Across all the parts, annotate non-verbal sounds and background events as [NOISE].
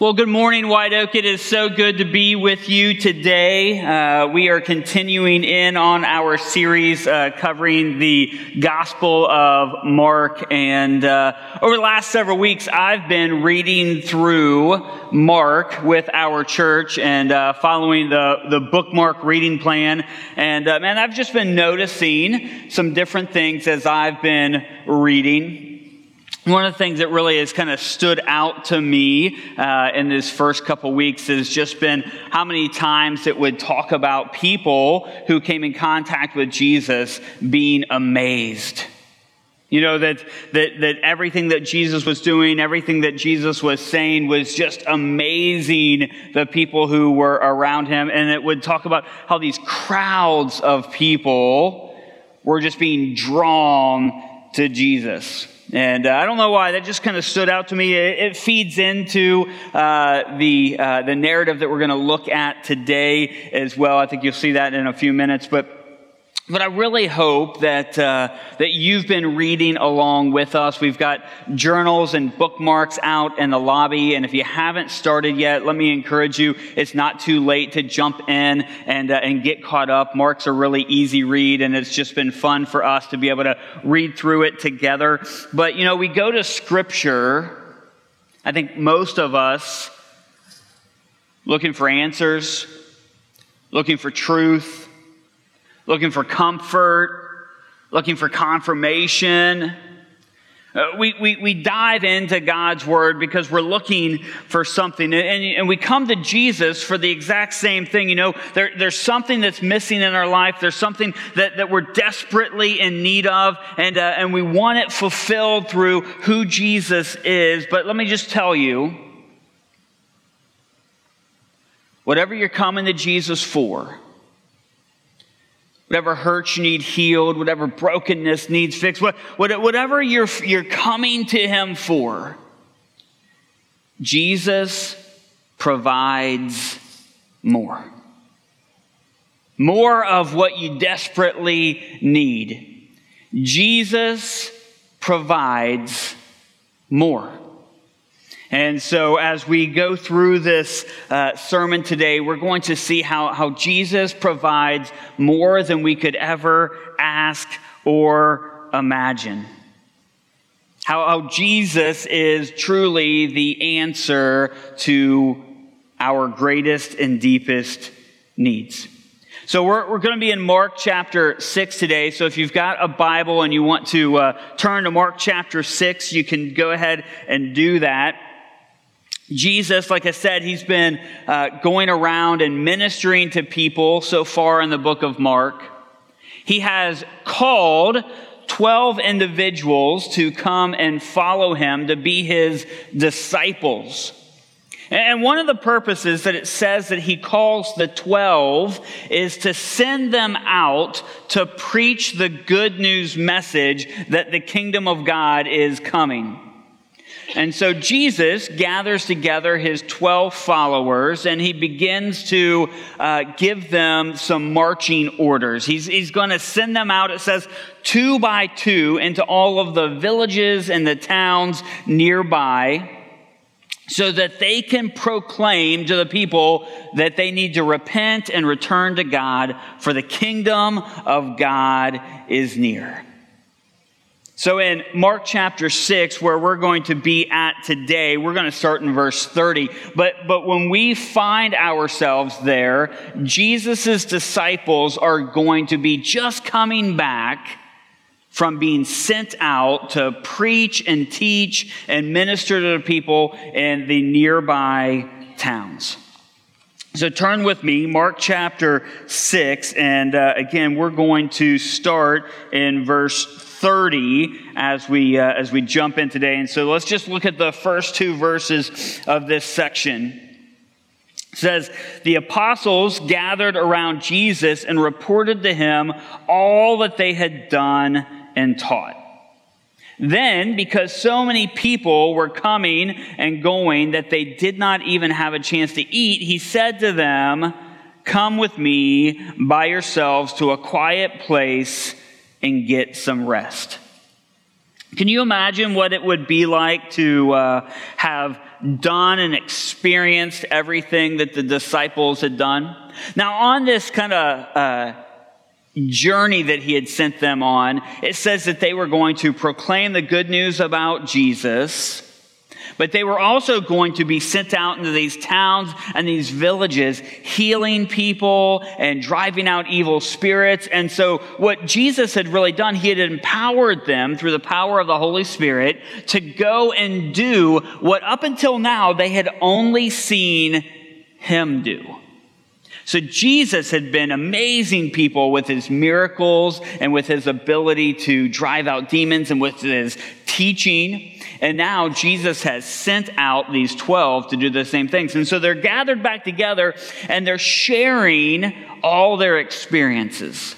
Well, good morning, White Oak. It is so good to be with you today. Uh, we are continuing in on our series uh, covering the Gospel of Mark. And uh, over the last several weeks, I've been reading through Mark with our church and uh, following the, the bookmark reading plan. And uh, man, I've just been noticing some different things as I've been reading. One of the things that really has kind of stood out to me uh, in this first couple weeks has just been how many times it would talk about people who came in contact with Jesus being amazed. You know, that, that, that everything that Jesus was doing, everything that Jesus was saying was just amazing the people who were around him. And it would talk about how these crowds of people were just being drawn to Jesus. And uh, I don't know why, that just kind of stood out to me. It, it feeds into uh, the, uh, the narrative that we're going to look at today as well. I think you'll see that in a few minutes. But but I really hope that, uh, that you've been reading along with us. We've got journals and bookmarks out in the lobby. And if you haven't started yet, let me encourage you. It's not too late to jump in and, uh, and get caught up. Mark's a really easy read and it's just been fun for us to be able to read through it together. But, you know, we go to scripture. I think most of us looking for answers, looking for truth looking for comfort, looking for confirmation. Uh, we, we, we dive into God's Word because we're looking for something. And, and we come to Jesus for the exact same thing. You know, there, there's something that's missing in our life. There's something that, that we're desperately in need of. And, uh, and we want it fulfilled through who Jesus is. But let me just tell you whatever you're coming to Jesus for, whatever hurts you need healed, whatever brokenness needs fixed, whatever you're, you're coming to Him for, Jesus provides more. More of what you desperately need. Jesus provides more. And so, as we go through this uh, sermon today, we're going to see how, how Jesus provides more than we could ever ask or imagine. How, how Jesus is truly the answer to our greatest and deepest needs. So we're, we're going to be in Mark chapter 6 today. So if you've got a Bible and you want to uh, turn to Mark chapter 6, you can go ahead and do that. Jesus, like I said, he's been uh, going around and ministering to people so far in the book of Mark. He has called 12 individuals to come and follow him to be his disciples. And one of the purposes that it says that he calls the 12 is to send them out to preach the good news message that the kingdom of God is coming. And so Jesus gathers together his 12 followers and he begins to uh, give them some marching orders. He's, he's going to send them out, it says, two by two into all of the villages and the towns nearby so that they can proclaim to the people that they need to repent and return to God, for the kingdom of God is near. So, in Mark chapter 6, where we're going to be at today, we're going to start in verse 30. But, but when we find ourselves there, Jesus' disciples are going to be just coming back from being sent out to preach and teach and minister to the people in the nearby towns. So turn with me, Mark chapter 6, and uh, again, we're going to start in verse 30 as we, uh, as we jump in today. And so let's just look at the first two verses of this section. It says, The apostles gathered around Jesus and reported to him all that they had done and taught. Then, because so many people were coming and going that they did not even have a chance to eat, he said to them, Come with me by yourselves to a quiet place and get some rest. Can you imagine what it would be like to uh, have done and experienced everything that the disciples had done. Now, on this kind of uh, journey that he had sent them on, it says that they were going to proclaim the good news about Jesus but they were also going to be sent out into these towns and these villages, healing people and driving out evil spirits. And so, what Jesus had really done, he had empowered them through the power of the Holy Spirit to go and do what up until now they had only seen him do. So Jesus had been amazing people with his miracles and with his ability to drive out demons and with his teaching. And now Jesus has sent out these 12 to do the same things. And so they're gathered back together and they're sharing all their experiences.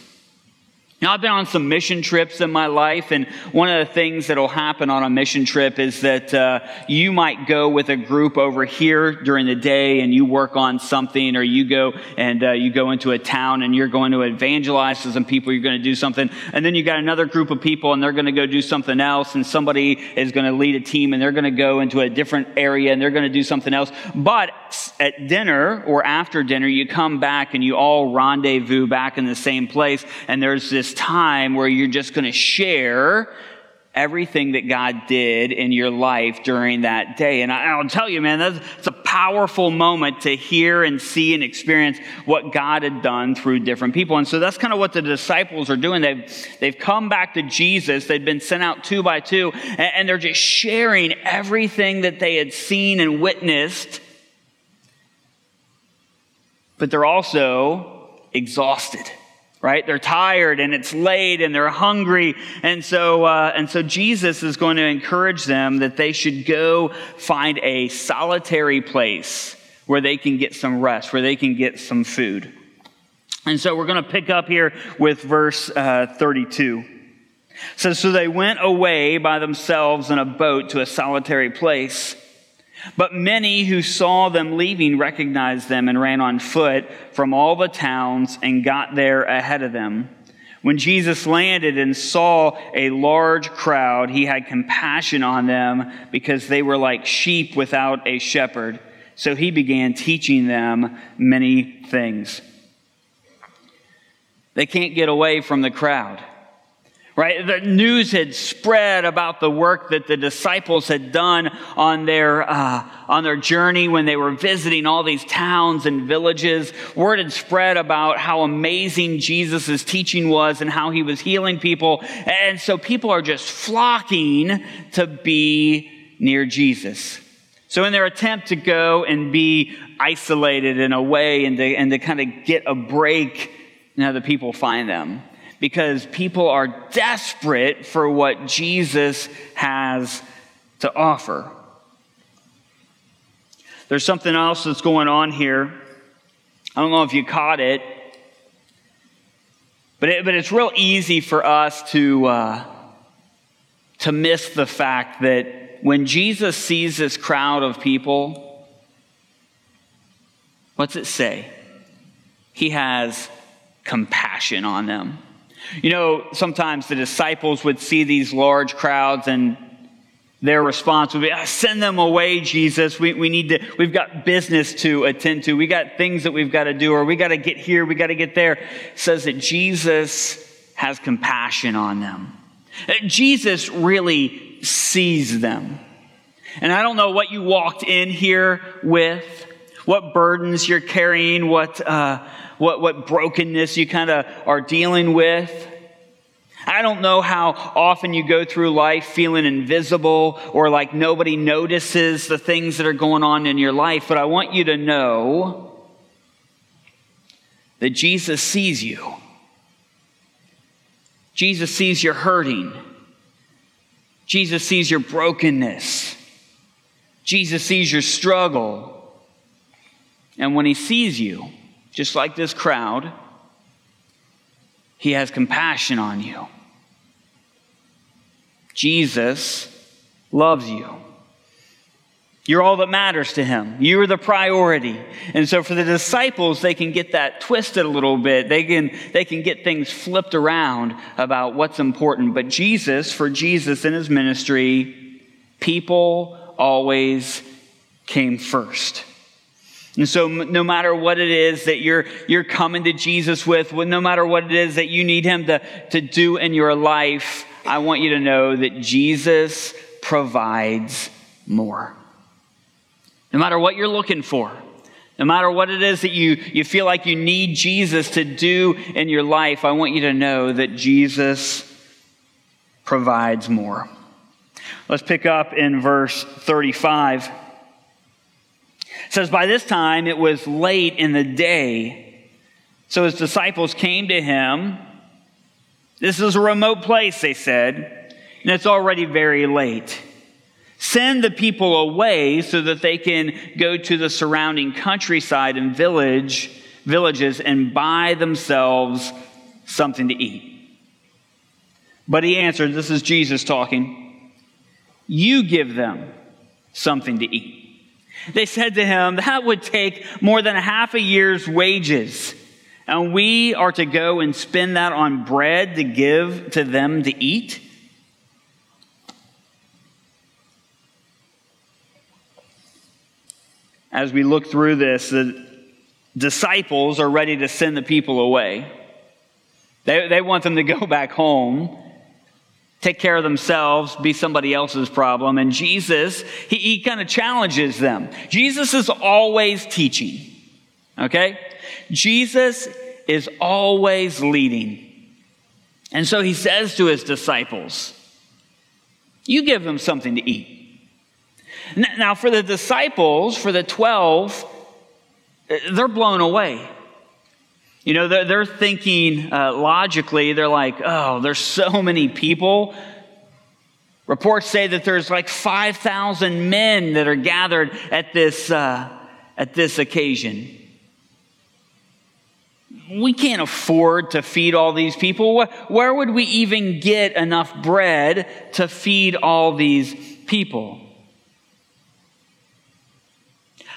Now, I've been on some mission trips in my life, and one of the things that will happen on a mission trip is that uh, you might go with a group over here during the day and you work on something, or you go and uh, you go into a town and you're going to evangelize to some people, you're going to do something, and then you got another group of people and they're going to go do something else, and somebody is going to lead a team and they're going to go into a different area and they're going to do something else. But at dinner or after dinner, you come back and you all rendezvous back in the same place, and there's this time where you're just going to share everything that God did in your life during that day. And I, will tell you, man, that's it's a powerful moment to hear and see and experience what God had done through different people. And so that's kind of what the disciples are doing. They've, they've come back to Jesus. They've been sent out two by two, and, and they're just sharing everything that they had seen and witnessed. But they're also exhausted right? They're tired and it's late and they're hungry. And so, uh, and so Jesus is going to encourage them that they should go find a solitary place where they can get some rest, where they can get some food. And so we're going to pick up here with verse uh, 32. So, so they went away by themselves in a boat to a solitary place. But many who saw them leaving recognized them and ran on foot from all the towns and got there ahead of them. When Jesus landed and saw a large crowd, he had compassion on them because they were like sheep without a shepherd. So he began teaching them many things. They can't get away from the crowd right? The news had spread about the work that the disciples had done on their, uh, on their journey when they were visiting all these towns and villages. Word had spread about how amazing Jesus' teaching was and how he was healing people. And so people are just flocking to be near Jesus. So in their attempt to go and be isolated in a way and to, and to kind of get a break, now the people find them because people are desperate for what Jesus has to offer. There's something else that's going on here. I don't know if you caught it, but, it, but it's real easy for us to, uh, to miss the fact that when Jesus sees this crowd of people, what's it say? He has compassion on them. You know, sometimes the disciples would see these large crowds and their response would be, ah, send them away, Jesus. We, we need to, we've got business to attend to. We got things that we've got to do, or we got to get here, we got to get there. It says that Jesus has compassion on them. Jesus really sees them. And I don't know what you walked in here with, what burdens you're carrying, what, uh, what, what brokenness you kind of are dealing with. I don't know how often you go through life feeling invisible or like nobody notices the things that are going on in your life, but I want you to know that Jesus sees you. Jesus sees your hurting. Jesus sees your brokenness. Jesus sees your struggle. And when he sees you, just like this crowd, he has compassion on you. Jesus loves you. You're all that matters to him. You're the priority. And so for the disciples, they can get that twisted a little bit. They can, they can get things flipped around about what's important. But Jesus, for Jesus in his ministry, people always came first. And so, no matter what it is that you're, you're coming to Jesus with, no matter what it is that you need Him to, to do in your life, I want you to know that Jesus provides more. No matter what you're looking for, no matter what it is that you, you feel like you need Jesus to do in your life, I want you to know that Jesus provides more. Let's pick up in verse 35. It says, By this time it was late in the day. So his disciples came to him. This is a remote place, they said, and it's already very late. Send the people away so that they can go to the surrounding countryside and village, villages and buy themselves something to eat. But he answered, This is Jesus talking, you give them something to eat. They said to him, That would take more than half a year's wages. And we are to go and spend that on bread to give to them to eat? As we look through this, the disciples are ready to send the people away. They, they want them to go back home take care of themselves, be somebody else's problem. And Jesus, he, he kind of challenges them. Jesus is always teaching, okay? Jesus is always leading. And so he says to his disciples, You give them something to eat. Now, for the disciples, for the 12, eh, they're blown away. You know, they're, they're thinking uh, logically, they're like, oh, there's so many people. Reports say that there's like 5,000 men that are gathered at this, uh, at this occasion. We can't afford to feed all these people. Where would we even get enough bread to feed all these people?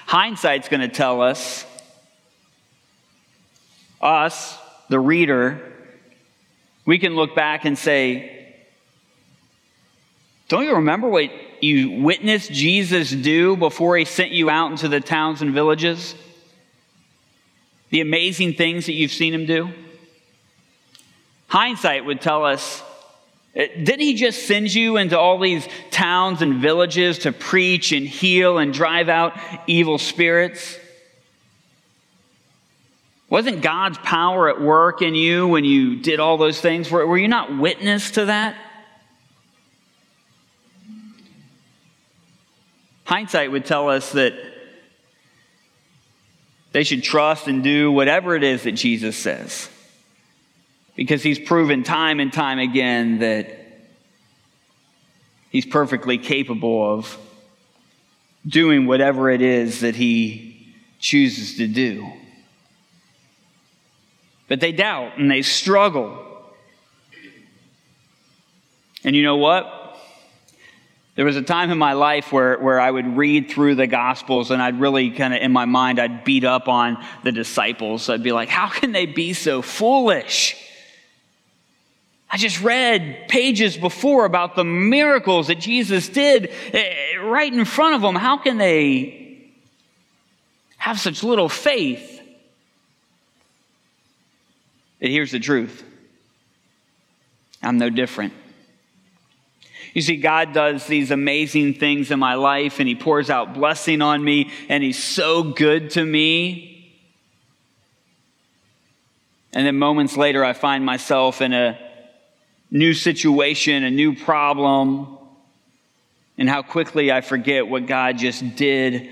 Hindsight's going to tell us us, the reader, we can look back and say, Don't you remember what you witnessed Jesus do before he sent you out into the towns and villages? The amazing things that you've seen him do? Hindsight would tell us eh, didn't he just send you into all these towns and villages to preach and heal and drive out evil spirits? Wasn't God's power at work in you when you did all those things? Were, were you not witness to that? Hindsight would tell us that they should trust and do whatever it is that Jesus says. Because he's proven time and time again that he's perfectly capable of doing whatever it is that he chooses to do. But they doubt and they struggle. And you know what? There was a time in my life where, where I would read through the Gospels and I'd really kind of, in my mind, I'd beat up on the disciples. I'd be like, how can they be so foolish? I just read pages before about the miracles that Jesus did eh, right in front of them. How can they have such little faith? Here's the truth I'm no different. You see, God does these amazing things in my life, and He pours out blessing on me, and He's so good to me. And then moments later, I find myself in a new situation, a new problem, and how quickly I forget what God just did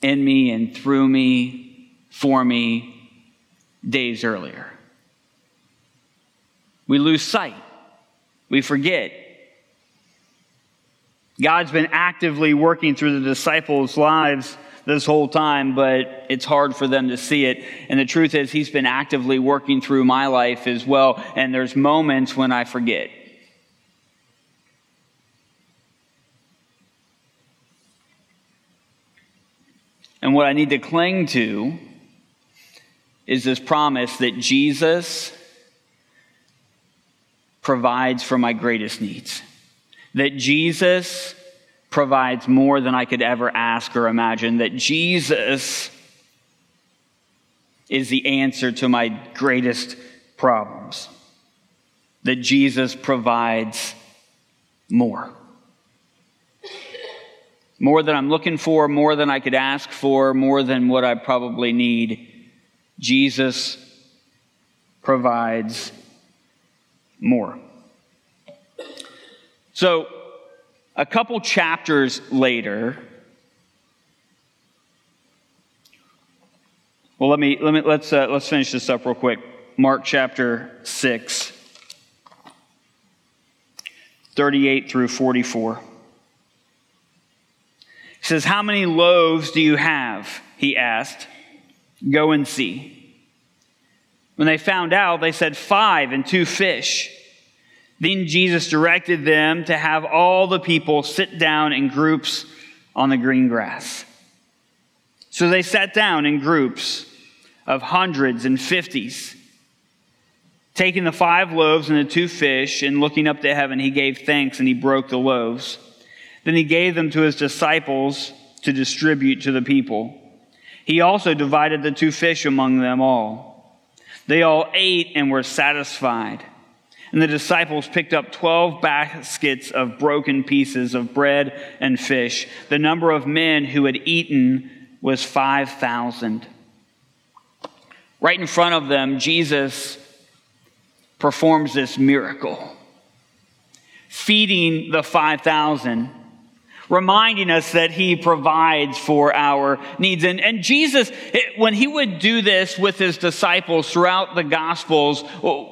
in me and through me, for me, days earlier. We lose sight. We forget. God's been actively working through the disciples' lives this whole time, but it's hard for them to see it. And the truth is, He's been actively working through my life as well. And there's moments when I forget. And what I need to cling to is this promise that Jesus provides for my greatest needs. That Jesus provides more than I could ever ask or imagine, that Jesus is the answer to my greatest problems, that Jesus provides more. More than I'm looking for, more than I could ask for, more than what I probably need. Jesus provides more. So, a couple chapters later, well, let me, let me let's, uh, let's finish this up real quick. Mark chapter 6, 38 through 44. He says, How many loaves do you have? He asked. Go and see. When they found out, they said, Five and two fish. Then Jesus directed them to have all the people sit down in groups on the green grass. So they sat down in groups of hundreds and fifties. Taking the five loaves and the two fish, and looking up to heaven, he gave thanks and he broke the loaves. Then he gave them to his disciples to distribute to the people. He also divided the two fish among them all. They all ate and were satisfied. And the disciples picked up 12 baskets of broken pieces of bread and fish. The number of men who had eaten was 5,000. Right in front of them, Jesus performs this miracle, feeding the 5,000 reminding us that he provides for our needs. And, and Jesus, when he would do this with his disciples throughout the Gospels,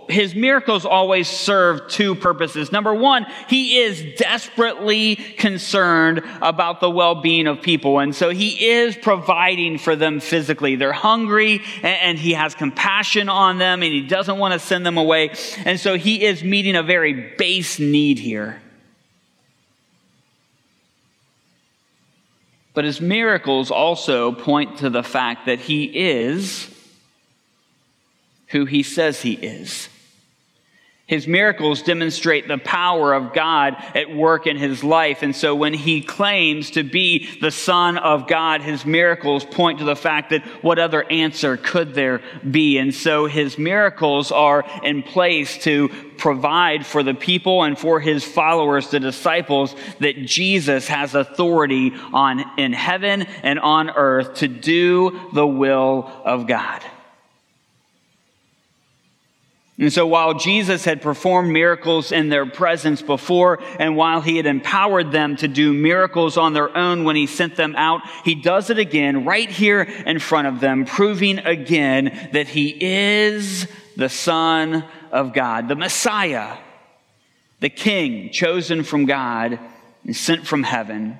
his miracles always serve two purposes. Number one, he is desperately concerned about the well being of people. And so he is providing for them physically. They're hungry and, and he has compassion on them and he doesn't want to send them away. And so he is meeting a very base need here. But his miracles also point to the fact that he is who he says he is. His miracles demonstrate the power of God at work in his life. And so when he claims to be the Son of God, his miracles point to the fact that what other answer could there be? And so his miracles are in place to provide for the people and for his followers, the disciples, that Jesus has authority on in heaven and on earth to do the will of God. And so while Jesus had performed miracles in their presence before, and while he had empowered them to do miracles on their own when he sent them out, he does it again right here in front of them, proving again that he is the Son of God, the Messiah, the King chosen from God and sent from heaven.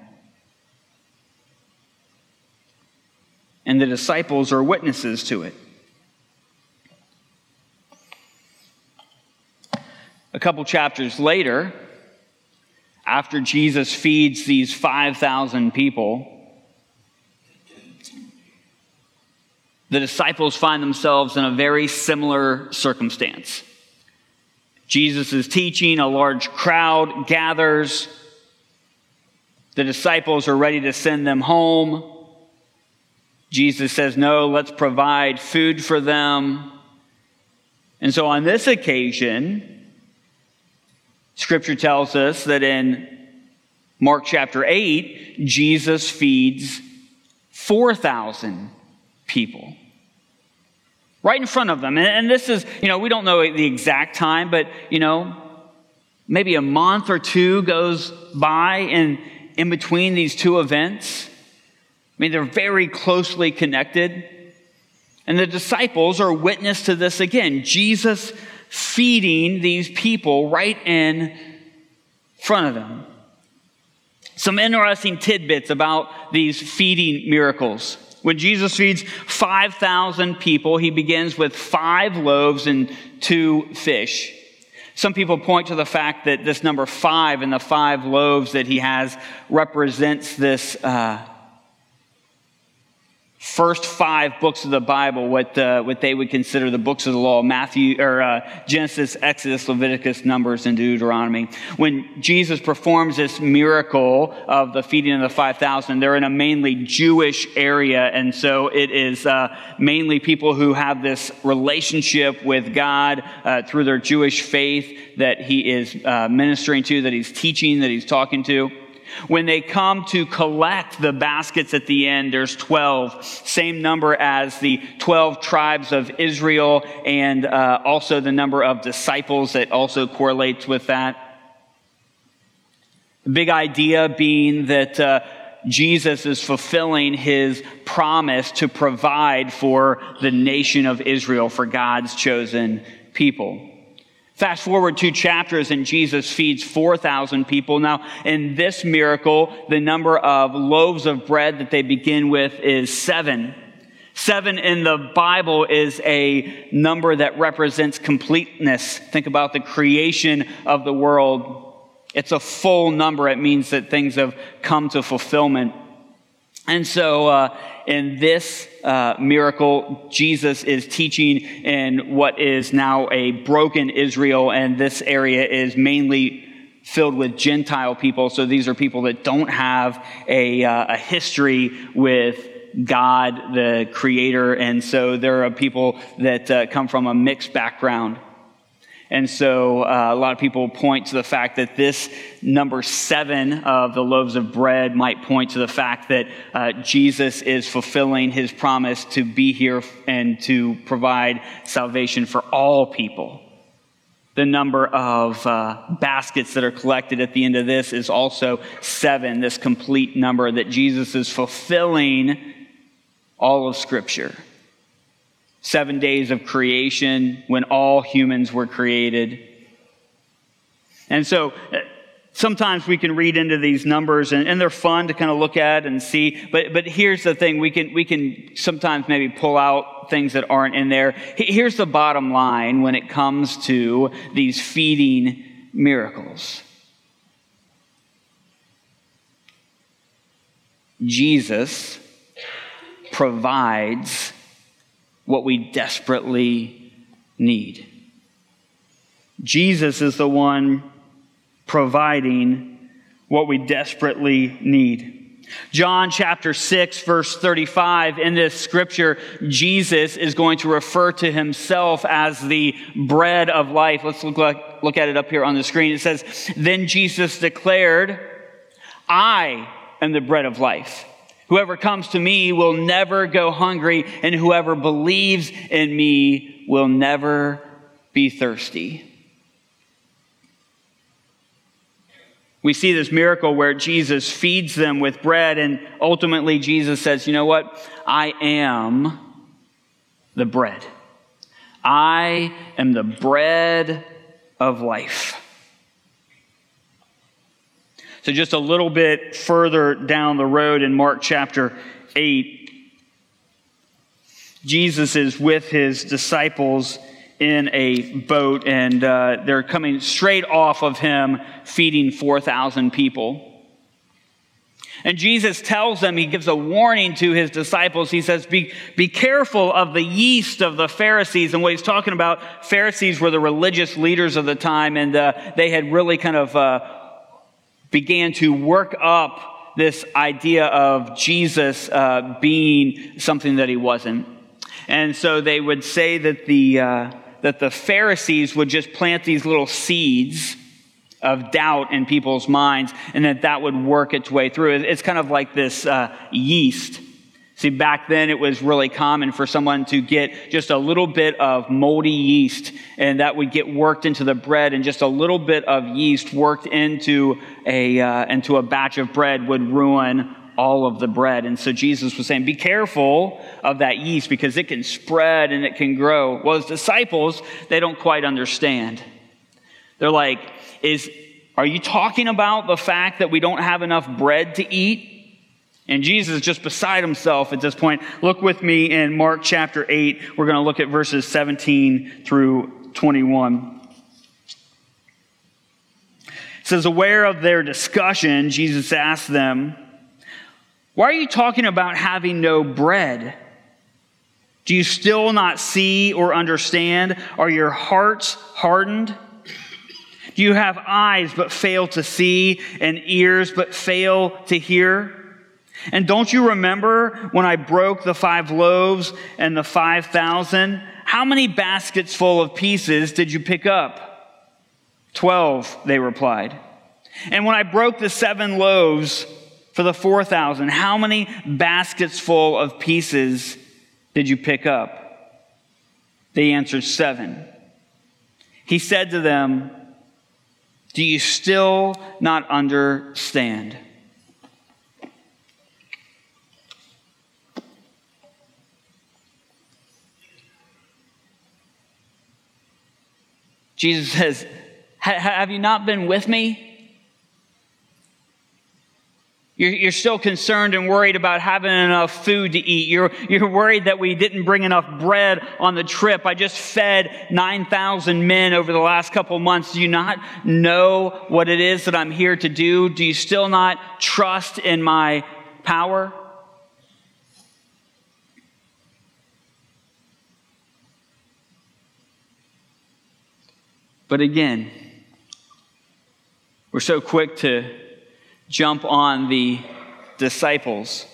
And the disciples are witnesses to it. A couple chapters later, after Jesus feeds these 5,000 people, the disciples find themselves in a very similar circumstance. Jesus is teaching, a large crowd gathers. The disciples are ready to send them home. Jesus says, No, let's provide food for them. And so on this occasion, Scripture tells us that in Mark chapter 8, Jesus feeds 4,000 people. Right in front of them. And this is, you know, we don't know the exact time, but, you know, maybe a month or two goes by in, in between these two events. I mean, they're very closely connected. And the disciples are witness to this again. Jesus feeding these people right in front of them. Some interesting tidbits about these feeding miracles. When Jesus feeds 5,000 people, he begins with five loaves and two fish. Some people point to the fact that this number five and the five loaves that he has represents this uh, first five books of the Bible, what, uh, what they would consider the books of the law Matthew, or uh, Genesis, Exodus, Leviticus, Numbers, and Deuteronomy. When Jesus performs this miracle of the feeding of the 5,000, they're in a mainly Jewish area, and so it is uh, mainly people who have this relationship with God uh, through their Jewish faith that He is uh, ministering to, that He's teaching, that He's talking to. When they come to collect the baskets at the end, there's 12, same number as the 12 tribes of Israel, and uh, also the number of disciples that also correlates with that. The big idea being that uh, Jesus is fulfilling his promise to provide for the nation of Israel, for God's chosen people. Fast forward two chapters, and Jesus feeds 4,000 people. Now, in this miracle, the number of loaves of bread that they begin with is seven. Seven in the Bible is a number that represents completeness. Think about the creation of the world. It's a full number. It means that things have come to fulfillment. And so, uh, in this uh, miracle, Jesus is teaching in what is now a broken Israel, and this area is mainly filled with Gentile people. So these are people that don't have a, uh, a history with God, the Creator, and so there are people that uh, come from a mixed background. And so uh, a lot of people point to the fact that this number seven of the loaves of bread might point to the fact that uh, Jesus is fulfilling his promise to be here and to provide salvation for all people. The number of uh, baskets that are collected at the end of this is also seven, this complete number that Jesus is fulfilling all of Scripture seven days of creation when all humans were created. And so uh, sometimes we can read into these numbers and, and, they're fun to kind of look at and see. But, but here's the thing we can, we can sometimes maybe pull out things that aren't in there. Here's the bottom line when it comes to these feeding miracles Jesus provides what we desperately need. Jesus is the one providing what we desperately need. John chapter 6, verse 35, in this scripture, Jesus is going to refer to himself as the bread of life. Let's look, look at it up here on the screen. It says, Then Jesus declared, I am the bread of life. Whoever comes to me will never go hungry, and whoever believes in me will never be thirsty. We see this miracle where Jesus feeds them with bread, and ultimately Jesus says, You know what? I am the bread. I am the bread of life. So, just a little bit further down the road in Mark chapter 8, Jesus is with his disciples in a boat, and uh, they're coming straight off of him, feeding 4,000 people. And Jesus tells them, he gives a warning to his disciples. He says, be, be careful of the yeast of the Pharisees. And what he's talking about, Pharisees were the religious leaders of the time, and uh, they had really kind of uh, began to work up this idea of Jesus uh, being something that he wasn't. And so they would say that the, uh, that the Pharisees would just plant these little seeds of doubt in people's minds and that that would work its way through. It's kind of like this uh, yeast See, back then it was really common for someone to get just a little bit of moldy yeast, and that would get worked into the bread, and just a little bit of yeast worked into a, uh, into a batch of bread would ruin all of the bread. And so Jesus was saying, Be careful of that yeast because it can spread and it can grow. Well, his disciples, they don't quite understand. They're like, Is, Are you talking about the fact that we don't have enough bread to eat? And Jesus is just beside himself at this point. Look with me in Mark chapter 8. We're going to look at verses 17 through 21. It says, Aware of their discussion, Jesus asked them, Why are you talking about having no bread? Do you still not see or understand? Are your hearts hardened? Do you have eyes but fail to see and ears but fail to hear? And don't you remember when I broke the five loaves and the five thousand? How many baskets full of pieces did you pick up? Twelve, they replied. And when I broke the seven loaves for the four thousand, how many baskets full of pieces did you pick up? They answered, Seven. He said to them, Do you still not understand? Jesus [LAUGHS] says, Have you not been with me? You're, still concerned and worried about having enough food to eat. You're, you're worried that we didn't bring enough bread on the trip. I just fed 9,000 men over the last couple months. Do you not know what it is that I'm here to do? Do you still not trust in my power? But again, we're so quick to jump on the disciples.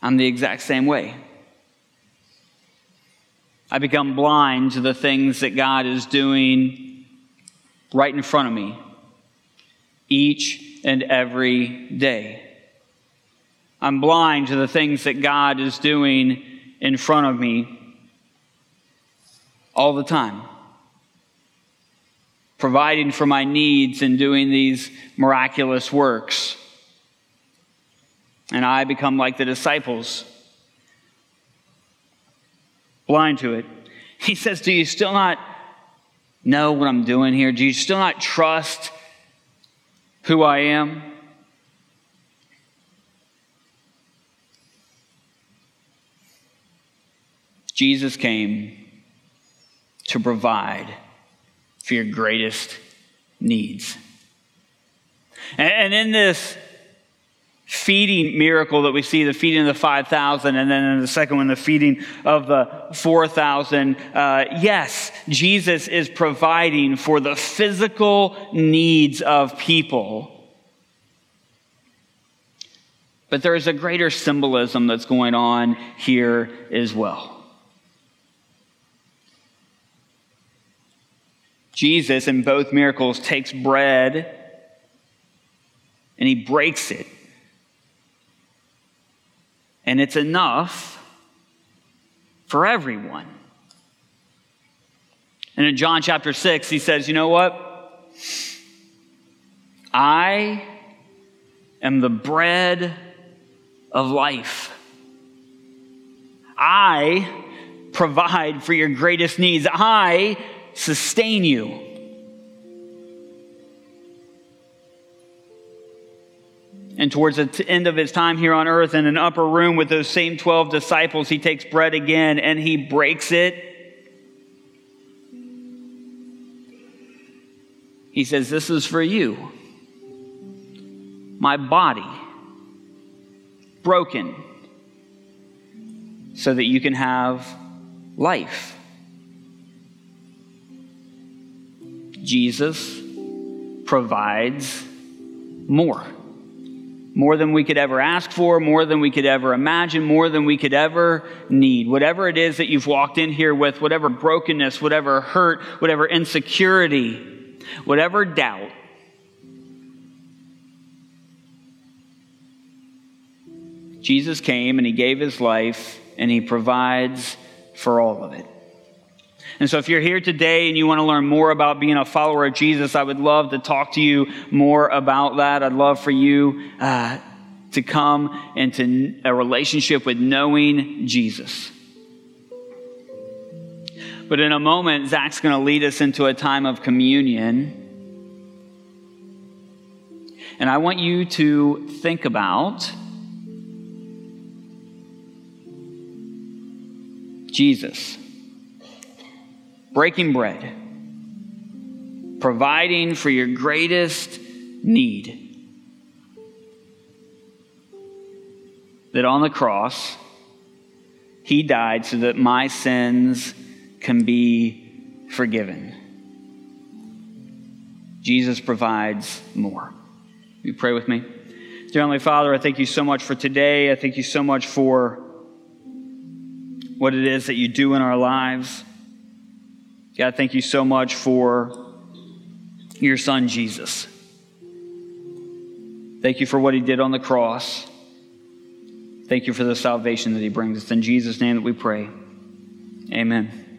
I'm the exact same way. I become blind to the things that God is doing right in front of me each and every day. I'm blind to the things that God is doing in front of me all the time providing for my needs and doing these miraculous works. And I become like the disciples, blind to it. [LAUGHS] He says, Do you still not know what I'm doing here? Do you still not trust who I am? Jesus came to provide for your greatest needs. And, in this feeding miracle that we see, the feeding of the 5,000, and then in the second one, the feeding of the 4,000, uh, yes, Jesus is providing for the physical needs of people. But there is a greater symbolism that's going on here as well. Jesus, in both miracles, takes bread and he breaks it. And it's enough for everyone. And in John chapter 6, he says, You know what? I am the bread of life. I provide for your greatest needs. I sustain you. And towards the end of his time here on earth in an upper room with those same 12 disciples, he takes bread again and he breaks it. He says, This is for you. My body broken so that you can have life. Jesus provides more. More than we could ever ask for, more than we could ever imagine, more than we could ever need. Whatever it is that you've walked in here with, whatever brokenness, whatever hurt, whatever insecurity, whatever doubt, Jesus came and he gave his life and he provides for all of it. And so, if you're here today and you want to learn more about being a follower of Jesus, I would love to talk to you more about that. I'd love for you uh, to come into a relationship with knowing Jesus. But in a moment, Zach's going to lead us into a time of communion. And I want you to think about Jesus breaking bread, providing for your greatest need. that on the cross, he died so that my sins can be forgiven. Jesus provides more. You pray with me? Dear Heavenly Father, I thank you so much for today. I thank you so much for what it is that you do in our lives. God, thank you so much for your son, Jesus. Thank you for what he did on the cross. Thank you for the salvation that he brings. It's in Jesus' name that we pray. Amen.